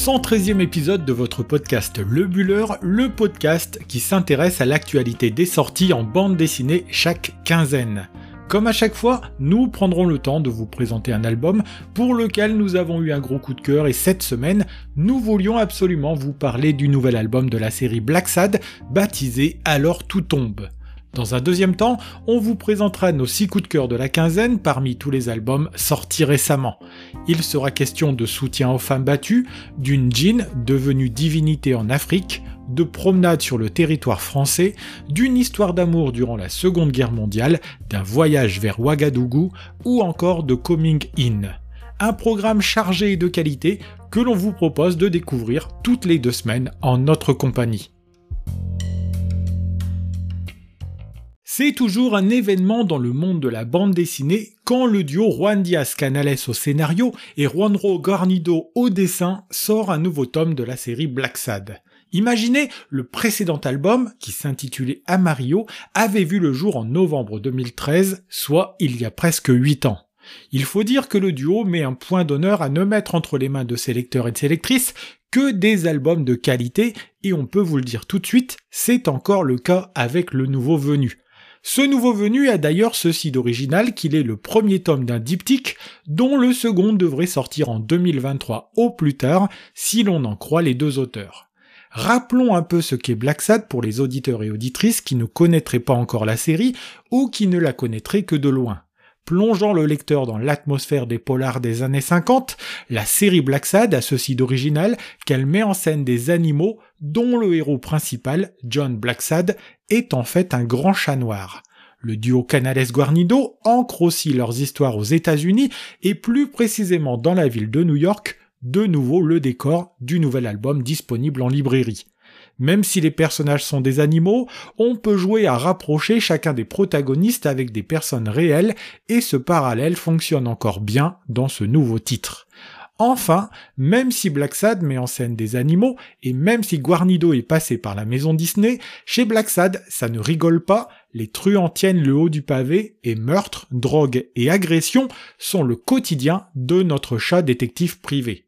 113e épisode de votre podcast Le Buller, le podcast qui s'intéresse à l'actualité des sorties en bande dessinée chaque quinzaine. Comme à chaque fois, nous prendrons le temps de vous présenter un album pour lequel nous avons eu un gros coup de cœur et cette semaine, nous voulions absolument vous parler du nouvel album de la série Black Sad baptisé Alors tout tombe. Dans un deuxième temps, on vous présentera nos 6 coups de cœur de la quinzaine parmi tous les albums sortis récemment. Il sera question de soutien aux femmes battues, d'une djinn devenue divinité en Afrique, de promenade sur le territoire français, d'une histoire d'amour durant la Seconde Guerre mondiale, d'un voyage vers Ouagadougou ou encore de Coming In. Un programme chargé et de qualité que l'on vous propose de découvrir toutes les deux semaines en notre compagnie. C'est toujours un événement dans le monde de la bande dessinée quand le duo Juan Diaz Canales au scénario et Juanro Garnido au dessin sort un nouveau tome de la série Black Sad. Imaginez, le précédent album, qui s'intitulait Amario, avait vu le jour en novembre 2013, soit il y a presque 8 ans. Il faut dire que le duo met un point d'honneur à ne mettre entre les mains de ses lecteurs et de ses lectrices que des albums de qualité, et on peut vous le dire tout de suite, c'est encore le cas avec le nouveau venu. Ce nouveau venu a d'ailleurs ceci d'original qu'il est le premier tome d'un diptyque dont le second devrait sortir en 2023 au plus tard si l'on en croit les deux auteurs. Rappelons un peu ce qu'est Black Sad pour les auditeurs et auditrices qui ne connaîtraient pas encore la série ou qui ne la connaîtraient que de loin. Plongeant le lecteur dans l'atmosphère des polars des années 50, la série Black Sad a ceci d'original qu'elle met en scène des animaux dont le héros principal, John Blacksad, est en fait un grand chat noir. Le duo Canales-Guarnido ancre aussi leurs histoires aux États-Unis et plus précisément dans la ville de New York, de nouveau le décor du nouvel album disponible en librairie. Même si les personnages sont des animaux, on peut jouer à rapprocher chacun des protagonistes avec des personnes réelles et ce parallèle fonctionne encore bien dans ce nouveau titre. Enfin, même si Black Sad met en scène des animaux, et même si Guarnido est passé par la maison Disney, chez Black Sad, ça ne rigole pas, les truands tiennent le haut du pavé, et meurtres, drogue et agressions sont le quotidien de notre chat détective privé.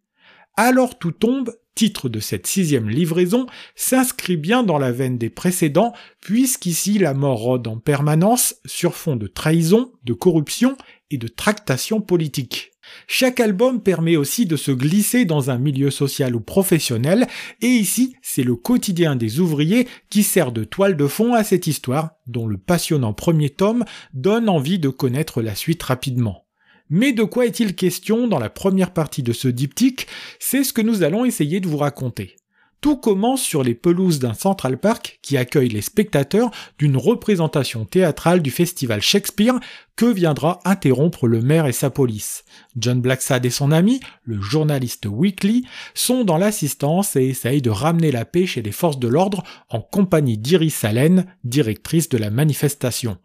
Alors tout tombe, titre de cette sixième livraison, s'inscrit bien dans la veine des précédents, puisqu'ici la mort rôde en permanence sur fond de trahison, de corruption et de tractation politique. Chaque album permet aussi de se glisser dans un milieu social ou professionnel, et ici, c'est le quotidien des ouvriers qui sert de toile de fond à cette histoire, dont le passionnant premier tome donne envie de connaître la suite rapidement. Mais de quoi est-il question dans la première partie de ce diptyque? C'est ce que nous allons essayer de vous raconter. Tout commence sur les pelouses d'un Central Park qui accueille les spectateurs d'une représentation théâtrale du festival Shakespeare que viendra interrompre le maire et sa police. John Blacksad et son ami, le journaliste Weekly, sont dans l'assistance et essayent de ramener la paix chez les forces de l'ordre en compagnie d'Iris Allen, directrice de la manifestation.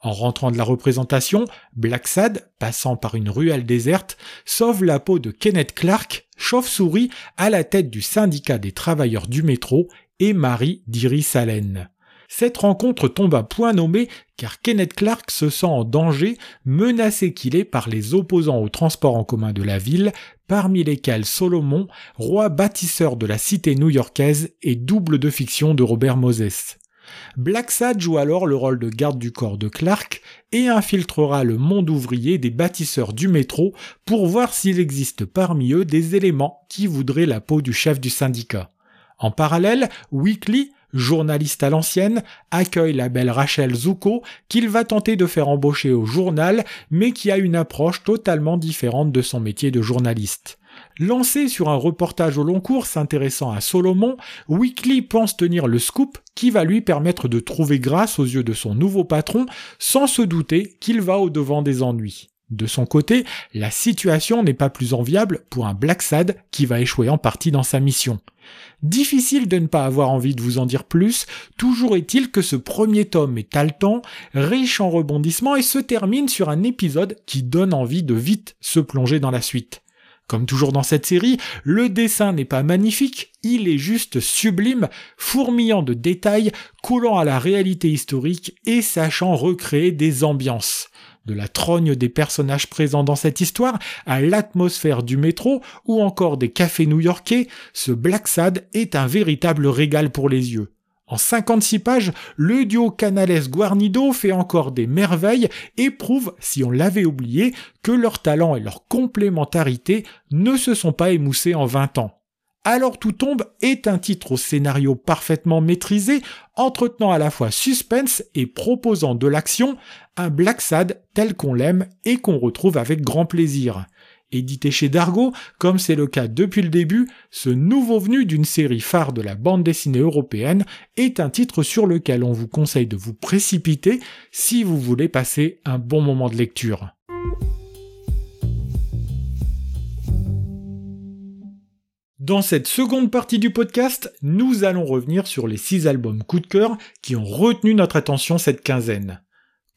En rentrant de la représentation, Blacksad, passant par une ruelle déserte, sauve la peau de Kenneth Clark, chauve-souris à la tête du syndicat des travailleurs du métro et Marie d'Iris Allen. Cette rencontre tombe à point nommé car Kenneth Clark se sent en danger, menacé qu'il est par les opposants au transport en commun de la ville, parmi lesquels Solomon, roi bâtisseur de la cité new-yorkaise et double de fiction de Robert Moses. Black Sad joue alors le rôle de garde du corps de Clark et infiltrera le monde ouvrier des bâtisseurs du métro pour voir s'il existe parmi eux des éléments qui voudraient la peau du chef du syndicat. En parallèle, Weekly, journaliste à l'ancienne, accueille la belle Rachel Zuko qu'il va tenter de faire embaucher au journal mais qui a une approche totalement différente de son métier de journaliste. Lancé sur un reportage au long cours s'intéressant à Solomon, Weekly pense tenir le scoop qui va lui permettre de trouver grâce aux yeux de son nouveau patron sans se douter qu'il va au devant des ennuis. De son côté, la situation n'est pas plus enviable pour un Black Sad qui va échouer en partie dans sa mission. Difficile de ne pas avoir envie de vous en dire plus, toujours est-il que ce premier tome est haletant, riche en rebondissements et se termine sur un épisode qui donne envie de vite se plonger dans la suite. Comme toujours dans cette série, le dessin n'est pas magnifique, il est juste sublime, fourmillant de détails, coulant à la réalité historique et sachant recréer des ambiances. de la trogne des personnages présents dans cette histoire à l'atmosphère du métro ou encore des cafés new-yorkais, ce Black Sad est un véritable régal pour les yeux. En 56 pages, le duo Canales-Guarnido fait encore des merveilles et prouve, si on l'avait oublié, que leur talent et leur complémentarité ne se sont pas émoussés en 20 ans. Alors tout tombe est un titre au scénario parfaitement maîtrisé, entretenant à la fois suspense et proposant de l'action, un Black Sad tel qu'on l'aime et qu'on retrouve avec grand plaisir. Édité chez Dargo, comme c'est le cas depuis le début, ce nouveau venu d'une série phare de la bande dessinée européenne est un titre sur lequel on vous conseille de vous précipiter si vous voulez passer un bon moment de lecture. Dans cette seconde partie du podcast, nous allons revenir sur les six albums coup de cœur qui ont retenu notre attention cette quinzaine.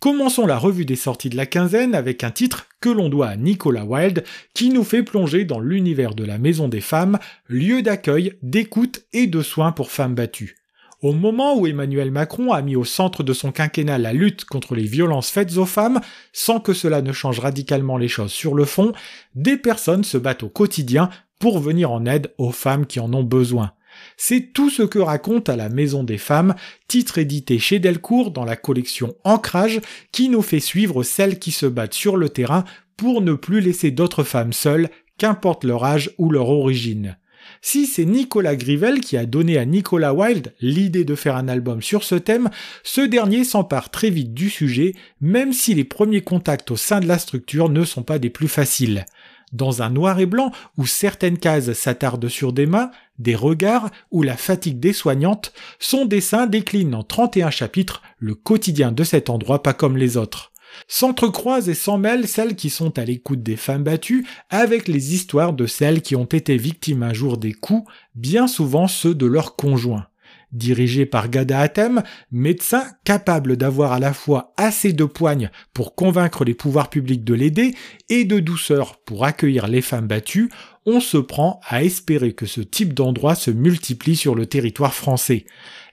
Commençons la revue des sorties de la quinzaine avec un titre que l'on doit à Nicolas Wilde qui nous fait plonger dans l'univers de la Maison des Femmes, lieu d'accueil, d'écoute et de soins pour femmes battues. Au moment où Emmanuel Macron a mis au centre de son quinquennat la lutte contre les violences faites aux femmes, sans que cela ne change radicalement les choses sur le fond, des personnes se battent au quotidien pour venir en aide aux femmes qui en ont besoin. C'est tout ce que raconte à la Maison des Femmes, titre édité chez Delcourt dans la collection Ancrage, qui nous fait suivre celles qui se battent sur le terrain pour ne plus laisser d'autres femmes seules, qu'importe leur âge ou leur origine. Si c'est Nicolas Grivel qui a donné à Nicolas Wilde l'idée de faire un album sur ce thème, ce dernier s'empare très vite du sujet, même si les premiers contacts au sein de la structure ne sont pas des plus faciles dans un noir et blanc où certaines cases s'attardent sur des mains, des regards ou la fatigue des soignantes, son dessin décline en 31 chapitres le quotidien de cet endroit pas comme les autres. S'entrecroisent et s'en mêlent celles qui sont à l'écoute des femmes battues avec les histoires de celles qui ont été victimes un jour des coups, bien souvent ceux de leurs conjoints dirigé par Gada Hatem, médecin capable d'avoir à la fois assez de poigne pour convaincre les pouvoirs publics de l'aider et de douceur pour accueillir les femmes battues, on se prend à espérer que ce type d'endroit se multiplie sur le territoire français.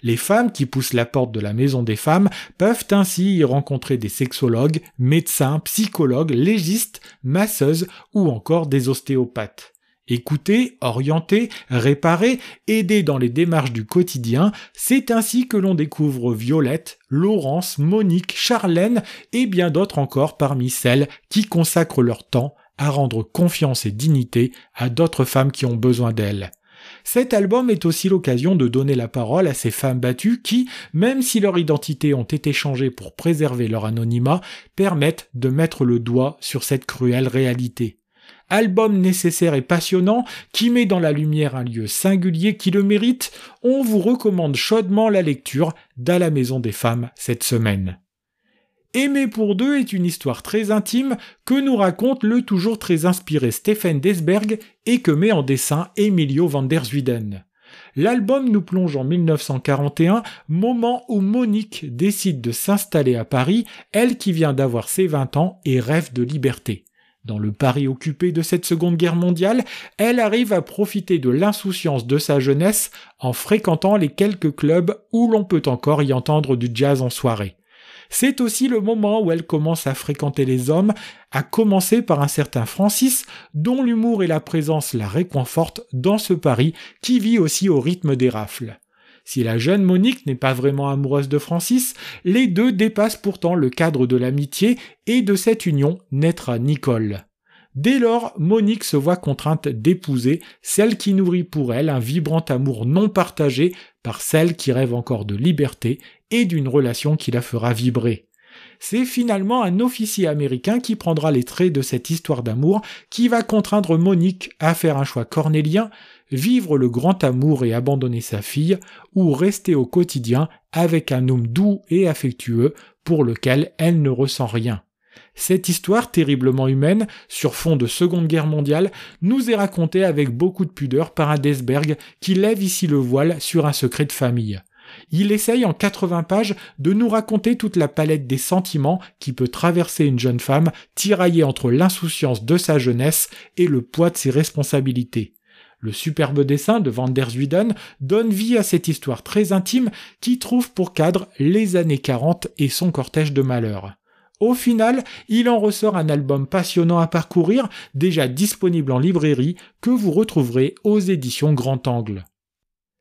Les femmes qui poussent la porte de la maison des femmes peuvent ainsi y rencontrer des sexologues, médecins, psychologues, légistes, masseuses ou encore des ostéopathes. Écouter, orienter, réparer, aider dans les démarches du quotidien, c'est ainsi que l'on découvre Violette, Laurence, Monique, Charlène et bien d'autres encore parmi celles qui consacrent leur temps à rendre confiance et dignité à d'autres femmes qui ont besoin d'elles. Cet album est aussi l'occasion de donner la parole à ces femmes battues qui, même si leur identité ont été changées pour préserver leur anonymat, permettent de mettre le doigt sur cette cruelle réalité album nécessaire et passionnant qui met dans la lumière un lieu singulier qui le mérite, on vous recommande chaudement la lecture d'À la Maison des Femmes cette semaine. Aimer pour deux est une histoire très intime que nous raconte le toujours très inspiré Stephen Desberg et que met en dessin Emilio van der Zuyden. L'album nous plonge en 1941, moment où Monique décide de s'installer à Paris, elle qui vient d'avoir ses 20 ans et rêve de liberté. Dans le Paris occupé de cette Seconde Guerre mondiale, elle arrive à profiter de l'insouciance de sa jeunesse en fréquentant les quelques clubs où l'on peut encore y entendre du jazz en soirée. C'est aussi le moment où elle commence à fréquenter les hommes, à commencer par un certain Francis, dont l'humour et la présence la réconfortent dans ce Paris qui vit aussi au rythme des rafles. Si la jeune Monique n'est pas vraiment amoureuse de Francis, les deux dépassent pourtant le cadre de l'amitié et de cette union naîtra Nicole. Dès lors, Monique se voit contrainte d'épouser celle qui nourrit pour elle un vibrant amour non partagé par celle qui rêve encore de liberté et d'une relation qui la fera vibrer. C'est finalement un officier américain qui prendra les traits de cette histoire d'amour qui va contraindre Monique à faire un choix cornélien, vivre le grand amour et abandonner sa fille, ou rester au quotidien avec un homme doux et affectueux pour lequel elle ne ressent rien. Cette histoire terriblement humaine, sur fond de Seconde Guerre mondiale, nous est racontée avec beaucoup de pudeur par un Desberg qui lève ici le voile sur un secret de famille. Il essaye en 80 pages de nous raconter toute la palette des sentiments qui peut traverser une jeune femme tiraillée entre l'insouciance de sa jeunesse et le poids de ses responsabilités. Le superbe dessin de Van der Zuyden donne vie à cette histoire très intime qui trouve pour cadre les années 40 et son cortège de malheur. Au final, il en ressort un album passionnant à parcourir, déjà disponible en librairie, que vous retrouverez aux éditions Grand Angle.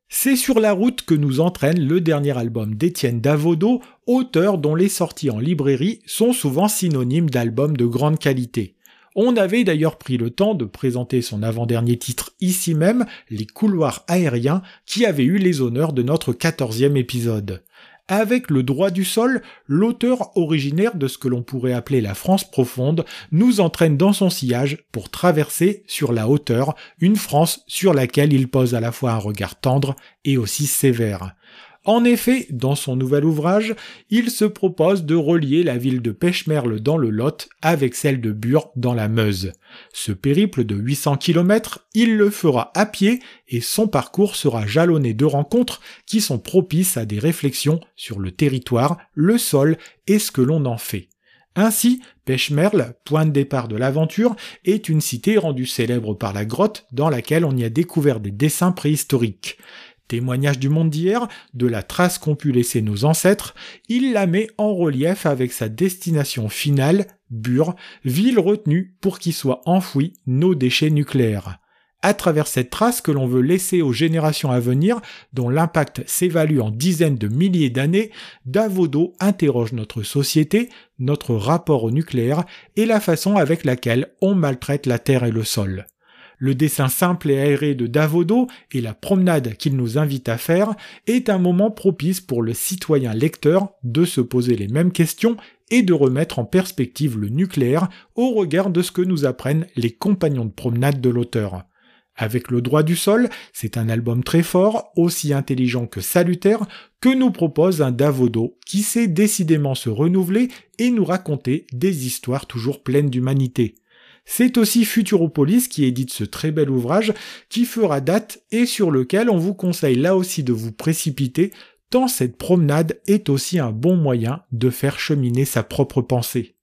C'est sur la route que nous entraîne le dernier album d'Étienne Davodo, auteur dont les sorties en librairie sont souvent synonymes d'albums de grande qualité. On avait d'ailleurs pris le temps de présenter son avant-dernier titre ici même, Les couloirs aériens, qui avait eu les honneurs de notre quatorzième épisode. Avec le droit du sol, l'auteur originaire de ce que l'on pourrait appeler la France profonde nous entraîne dans son sillage pour traverser sur la hauteur une France sur laquelle il pose à la fois un regard tendre et aussi sévère. En effet, dans son nouvel ouvrage, il se propose de relier la ville de Pêchemerle dans le Lot avec celle de Bure dans la Meuse. Ce périple de 800 km, il le fera à pied et son parcours sera jalonné de rencontres qui sont propices à des réflexions sur le territoire, le sol et ce que l'on en fait. Ainsi, Pêchemerle, point de départ de l'aventure, est une cité rendue célèbre par la grotte dans laquelle on y a découvert des dessins préhistoriques témoignage du monde d'hier, de la trace qu'ont pu laisser nos ancêtres, il la met en relief avec sa destination finale, Bure, ville retenue pour qu'y soient enfouis nos déchets nucléaires. À travers cette trace que l'on veut laisser aux générations à venir, dont l'impact s'évalue en dizaines de milliers d'années, Davodo interroge notre société, notre rapport au nucléaire et la façon avec laquelle on maltraite la terre et le sol. Le dessin simple et aéré de Davodo et la promenade qu'il nous invite à faire est un moment propice pour le citoyen lecteur de se poser les mêmes questions et de remettre en perspective le nucléaire au regard de ce que nous apprennent les compagnons de promenade de l'auteur. Avec le droit du sol, c'est un album très fort, aussi intelligent que salutaire, que nous propose un Davodo qui sait décidément se renouveler et nous raconter des histoires toujours pleines d'humanité. C'est aussi Futuropolis qui édite ce très bel ouvrage qui fera date et sur lequel on vous conseille là aussi de vous précipiter tant cette promenade est aussi un bon moyen de faire cheminer sa propre pensée.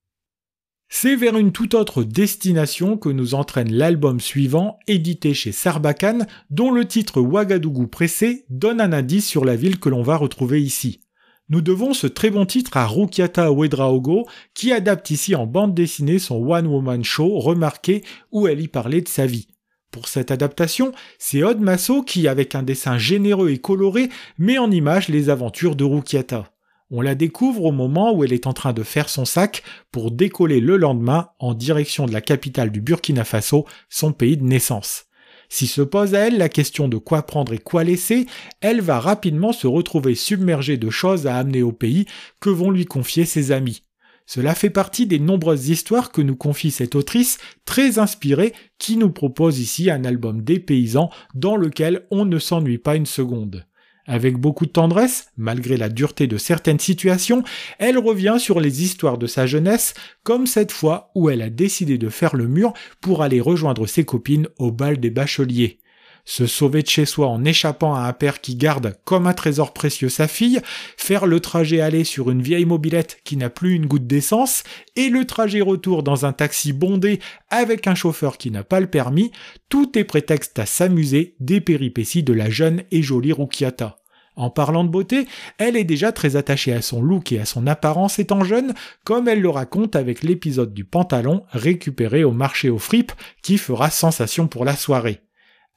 C'est vers une toute autre destination que nous entraîne l'album suivant, édité chez Sarbacane, dont le titre Ouagadougou pressé donne un indice sur la ville que l'on va retrouver ici. Nous devons ce très bon titre à Rukiata Ouedraogo, qui adapte ici en bande dessinée son One Woman Show remarqué où elle y parlait de sa vie. Pour cette adaptation, c'est Odd Masso qui, avec un dessin généreux et coloré, met en image les aventures de Rukiata. On la découvre au moment où elle est en train de faire son sac pour décoller le lendemain en direction de la capitale du Burkina Faso, son pays de naissance. Si se pose à elle la question de quoi prendre et quoi laisser, elle va rapidement se retrouver submergée de choses à amener au pays que vont lui confier ses amis. Cela fait partie des nombreuses histoires que nous confie cette autrice très inspirée qui nous propose ici un album des paysans dans lequel on ne s'ennuie pas une seconde. Avec beaucoup de tendresse, malgré la dureté de certaines situations, elle revient sur les histoires de sa jeunesse, comme cette fois où elle a décidé de faire le mur pour aller rejoindre ses copines au bal des bacheliers se sauver de chez soi en échappant à un père qui garde comme un trésor précieux sa fille, faire le trajet aller sur une vieille mobilette qui n'a plus une goutte d'essence, et le trajet retour dans un taxi bondé avec un chauffeur qui n'a pas le permis, tout est prétexte à s'amuser des péripéties de la jeune et jolie Rukiata. En parlant de beauté, elle est déjà très attachée à son look et à son apparence étant jeune, comme elle le raconte avec l'épisode du pantalon récupéré au marché aux fripes qui fera sensation pour la soirée.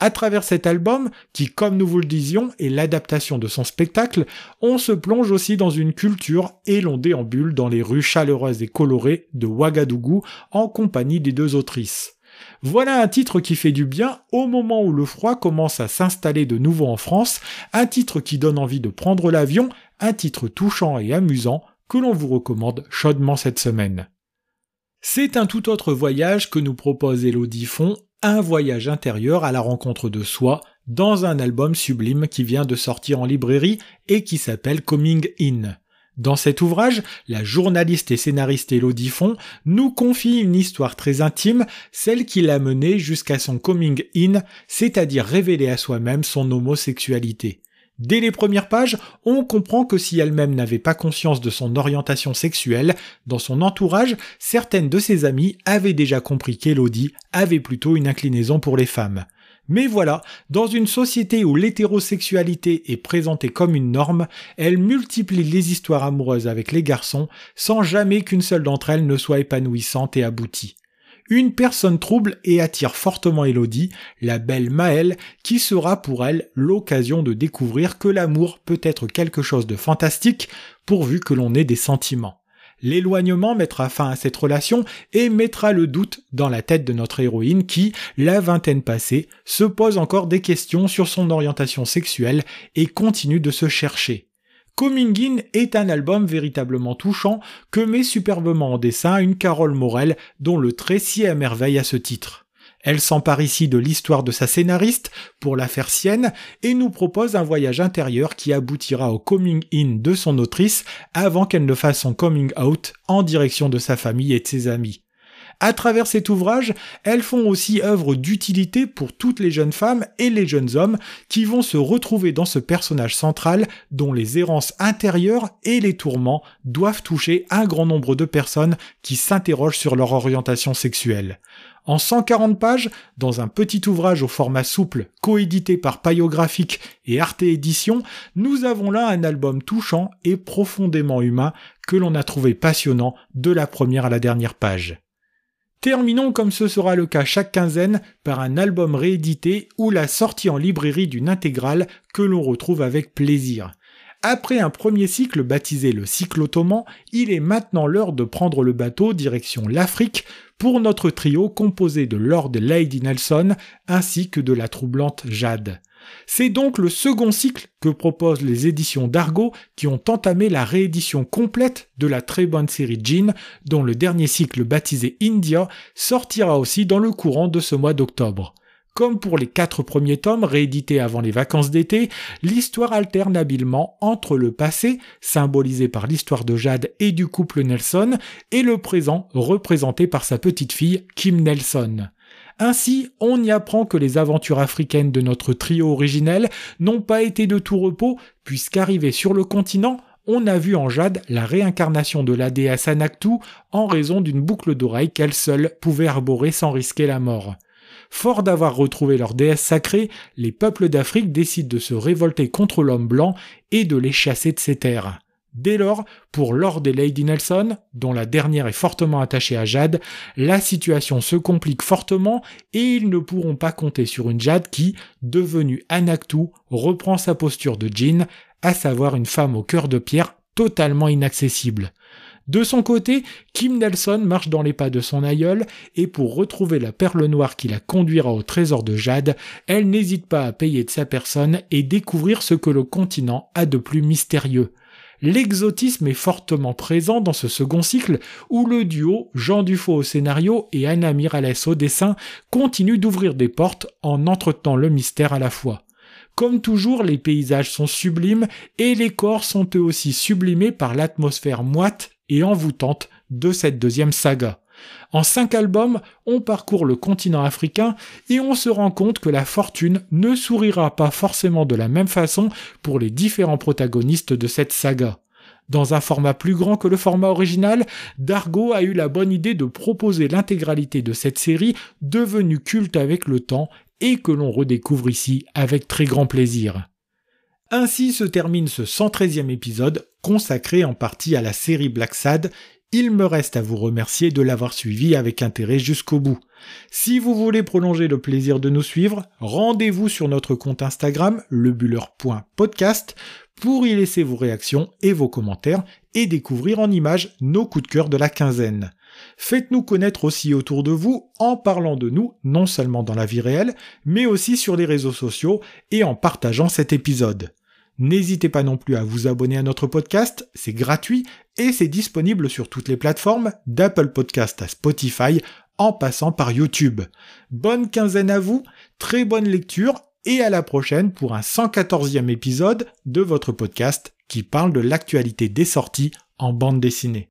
À travers cet album, qui comme nous vous le disions est l'adaptation de son spectacle, on se plonge aussi dans une culture et l'on déambule dans les rues chaleureuses et colorées de Ouagadougou en compagnie des deux autrices. Voilà un titre qui fait du bien au moment où le froid commence à s'installer de nouveau en France, un titre qui donne envie de prendre l'avion, un titre touchant et amusant que l'on vous recommande chaudement cette semaine. C'est un tout autre voyage que nous propose Elodie Font un voyage intérieur à la rencontre de soi dans un album sublime qui vient de sortir en librairie et qui s'appelle Coming In. Dans cet ouvrage, la journaliste et scénariste Elodie Font nous confie une histoire très intime, celle qui l'a menée jusqu'à son coming in, c'est-à-dire révéler à soi-même son homosexualité. Dès les premières pages, on comprend que si elle-même n'avait pas conscience de son orientation sexuelle, dans son entourage, certaines de ses amies avaient déjà compris qu'Elodie avait plutôt une inclinaison pour les femmes. Mais voilà, dans une société où l'hétérosexualité est présentée comme une norme, elle multiplie les histoires amoureuses avec les garçons sans jamais qu'une seule d'entre elles ne soit épanouissante et aboutie. Une personne trouble et attire fortement Elodie, la belle Maëlle, qui sera pour elle l'occasion de découvrir que l'amour peut être quelque chose de fantastique pourvu que l'on ait des sentiments. L'éloignement mettra fin à cette relation et mettra le doute dans la tête de notre héroïne qui, la vingtaine passée, se pose encore des questions sur son orientation sexuelle et continue de se chercher. Coming In est un album véritablement touchant que met superbement en dessin une Carole Morel dont le trait s'y émerveille à ce titre. Elle s'empare ici de l'histoire de sa scénariste pour la faire sienne et nous propose un voyage intérieur qui aboutira au coming in de son autrice avant qu'elle ne fasse son coming out en direction de sa famille et de ses amis. À travers cet ouvrage, elles font aussi œuvre d'utilité pour toutes les jeunes femmes et les jeunes hommes qui vont se retrouver dans ce personnage central dont les errances intérieures et les tourments doivent toucher un grand nombre de personnes qui s'interrogent sur leur orientation sexuelle. En 140 pages, dans un petit ouvrage au format souple, coédité par Payographique et Arte Édition, nous avons là un album touchant et profondément humain que l'on a trouvé passionnant de la première à la dernière page. Terminons comme ce sera le cas chaque quinzaine par un album réédité ou la sortie en librairie d'une intégrale que l'on retrouve avec plaisir. Après un premier cycle baptisé le cycle ottoman, il est maintenant l'heure de prendre le bateau direction l'Afrique pour notre trio composé de Lord Lady Nelson ainsi que de la troublante Jade. C'est donc le second cycle que proposent les éditions d'Argo qui ont entamé la réédition complète de la très bonne série Jean, dont le dernier cycle baptisé India sortira aussi dans le courant de ce mois d'octobre. Comme pour les quatre premiers tomes réédités avant les vacances d'été, l'histoire alterne habilement entre le passé, symbolisé par l'histoire de Jade et du couple Nelson, et le présent, représenté par sa petite fille Kim Nelson. Ainsi, on y apprend que les aventures africaines de notre trio originel n'ont pas été de tout repos, puisqu'arrivé sur le continent, on a vu en Jade la réincarnation de la déesse Anaktu en raison d'une boucle d'oreille qu'elle seule pouvait arborer sans risquer la mort. Fort d'avoir retrouvé leur déesse sacrée, les peuples d'Afrique décident de se révolter contre l'homme blanc et de les chasser de ses terres. Dès lors, pour Lord et Lady Nelson, dont la dernière est fortement attachée à Jade, la situation se complique fortement et ils ne pourront pas compter sur une Jade qui, devenue Anaktu, reprend sa posture de Jean, à savoir une femme au cœur de pierre totalement inaccessible. De son côté, Kim Nelson marche dans les pas de son aïeul et pour retrouver la perle noire qui la conduira au trésor de Jade, elle n'hésite pas à payer de sa personne et découvrir ce que le continent a de plus mystérieux l'exotisme est fortement présent dans ce second cycle où le duo Jean Dufaux au scénario et Anna Mirales au dessin continue d'ouvrir des portes en entretenant le mystère à la fois. Comme toujours, les paysages sont sublimes et les corps sont eux aussi sublimés par l'atmosphère moite et envoûtante de cette deuxième saga. En cinq albums, on parcourt le continent africain et on se rend compte que la fortune ne sourira pas forcément de la même façon pour les différents protagonistes de cette saga. Dans un format plus grand que le format original, Dargo a eu la bonne idée de proposer l'intégralité de cette série devenue culte avec le temps et que l'on redécouvre ici avec très grand plaisir. Ainsi se termine ce 113e épisode consacré en partie à la série Black Sad il me reste à vous remercier de l'avoir suivi avec intérêt jusqu'au bout. Si vous voulez prolonger le plaisir de nous suivre, rendez-vous sur notre compte Instagram, lebuller.podcast, pour y laisser vos réactions et vos commentaires et découvrir en images nos coups de cœur de la quinzaine. Faites-nous connaître aussi autour de vous en parlant de nous, non seulement dans la vie réelle, mais aussi sur les réseaux sociaux et en partageant cet épisode. N'hésitez pas non plus à vous abonner à notre podcast, c'est gratuit et c'est disponible sur toutes les plateformes d'Apple Podcast à Spotify en passant par YouTube. Bonne quinzaine à vous, très bonne lecture et à la prochaine pour un 114e épisode de votre podcast qui parle de l'actualité des sorties en bande dessinée.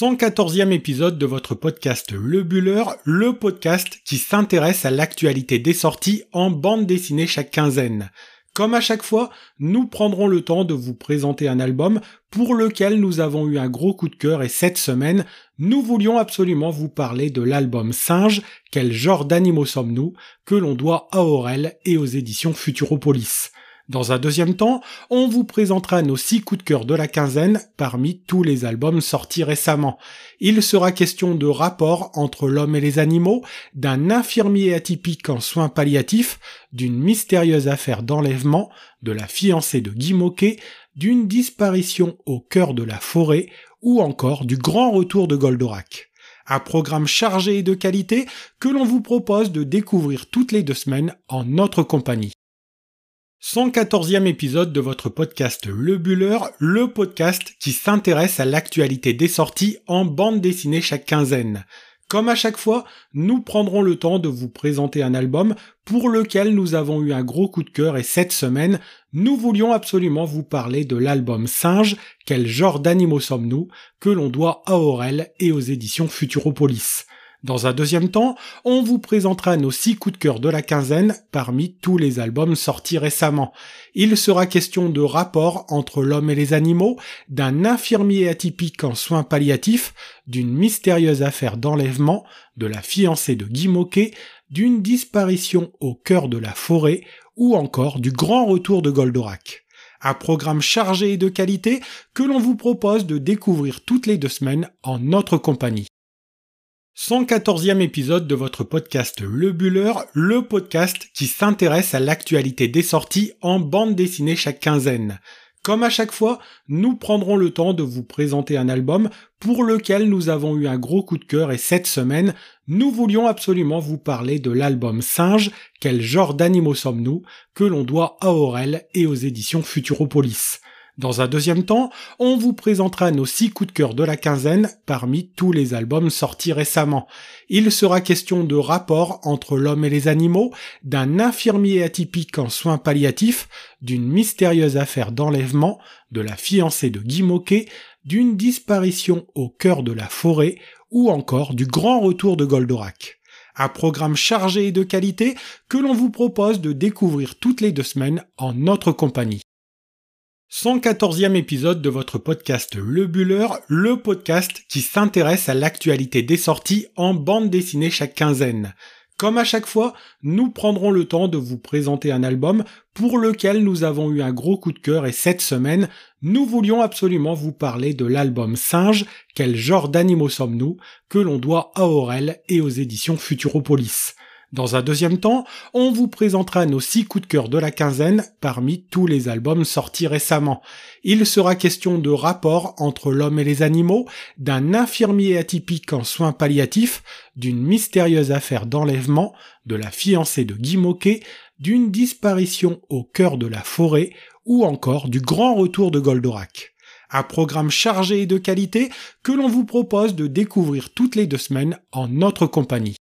114e épisode de votre podcast Le Buller, le podcast qui s'intéresse à l'actualité des sorties en bande dessinée chaque quinzaine. Comme à chaque fois, nous prendrons le temps de vous présenter un album pour lequel nous avons eu un gros coup de cœur et cette semaine, nous voulions absolument vous parler de l'album Singe, quel genre d'animaux sommes-nous, que l'on doit à Aurel et aux éditions Futuropolis. Dans un deuxième temps, on vous présentera nos six coups de cœur de la quinzaine parmi tous les albums sortis récemment. Il sera question de rapport entre l'homme et les animaux, d'un infirmier atypique en soins palliatifs, d'une mystérieuse affaire d'enlèvement, de la fiancée de Guy Moquet, d'une disparition au cœur de la forêt, ou encore du grand retour de Goldorak. Un programme chargé et de qualité que l'on vous propose de découvrir toutes les deux semaines en notre compagnie. 114e épisode de votre podcast Le Buller, le podcast qui s'intéresse à l'actualité des sorties en bande dessinée chaque quinzaine. Comme à chaque fois, nous prendrons le temps de vous présenter un album pour lequel nous avons eu un gros coup de cœur et cette semaine, nous voulions absolument vous parler de l'album Singe, quel genre d'animaux sommes-nous, que l'on doit à Aurel et aux éditions Futuropolis. Dans un deuxième temps, on vous présentera nos six coups de cœur de la quinzaine parmi tous les albums sortis récemment. Il sera question de rapport entre l'homme et les animaux, d'un infirmier atypique en soins palliatifs, d'une mystérieuse affaire d'enlèvement, de la fiancée de Guy Moquet, d'une disparition au cœur de la forêt, ou encore du grand retour de Goldorak. Un programme chargé et de qualité que l'on vous propose de découvrir toutes les deux semaines en notre compagnie. 114e épisode de votre podcast Le Buller, le podcast qui s'intéresse à l'actualité des sorties en bande dessinée chaque quinzaine. Comme à chaque fois, nous prendrons le temps de vous présenter un album pour lequel nous avons eu un gros coup de cœur et cette semaine, nous voulions absolument vous parler de l'album Singe, quel genre d'animaux sommes-nous, que l'on doit à Aurel et aux éditions Futuropolis. Dans un deuxième temps, on vous présentera nos six coups de cœur de la quinzaine parmi tous les albums sortis récemment. Il sera question de rapport entre l'homme et les animaux, d'un infirmier atypique en soins palliatifs, d'une mystérieuse affaire d'enlèvement, de la fiancée de Guy Moquet, d'une disparition au cœur de la forêt, ou encore du grand retour de Goldorak. Un programme chargé et de qualité que l'on vous propose de découvrir toutes les deux semaines en notre compagnie. 114e épisode de votre podcast Le Buller, le podcast qui s'intéresse à l'actualité des sorties en bande dessinée chaque quinzaine. Comme à chaque fois, nous prendrons le temps de vous présenter un album pour lequel nous avons eu un gros coup de cœur et cette semaine, nous voulions absolument vous parler de l'album Singe, quel genre d'animaux sommes-nous, que l'on doit à Aurel et aux éditions Futuropolis. Dans un deuxième temps, on vous présentera nos six coups de cœur de la quinzaine parmi tous les albums sortis récemment. Il sera question de rapport entre l'homme et les animaux, d'un infirmier atypique en soins palliatifs, d'une mystérieuse affaire d'enlèvement, de la fiancée de Guy Moquet, d'une disparition au cœur de la forêt, ou encore du grand retour de Goldorak. Un programme chargé et de qualité que l'on vous propose de découvrir toutes les deux semaines en notre compagnie.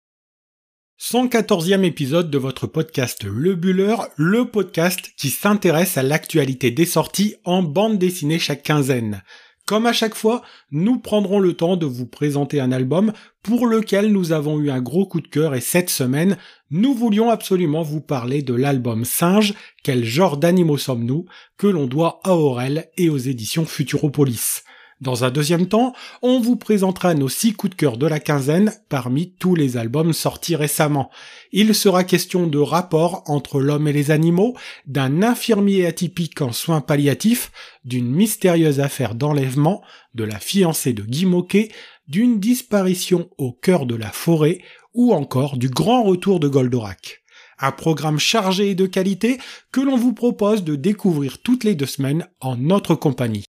114e épisode de votre podcast Le Buller, le podcast qui s'intéresse à l'actualité des sorties en bande dessinée chaque quinzaine. Comme à chaque fois, nous prendrons le temps de vous présenter un album pour lequel nous avons eu un gros coup de cœur et cette semaine, nous voulions absolument vous parler de l'album Singe, quel genre d'animaux sommes-nous, que l'on doit à Aurel et aux éditions Futuropolis. Dans un deuxième temps, on vous présentera nos six coups de cœur de la quinzaine parmi tous les albums sortis récemment. Il sera question de rapport entre l'homme et les animaux, d'un infirmier atypique en soins palliatifs, d'une mystérieuse affaire d'enlèvement, de la fiancée de Guy Moquet, d'une disparition au cœur de la forêt, ou encore du grand retour de Goldorak. Un programme chargé et de qualité que l'on vous propose de découvrir toutes les deux semaines en notre compagnie.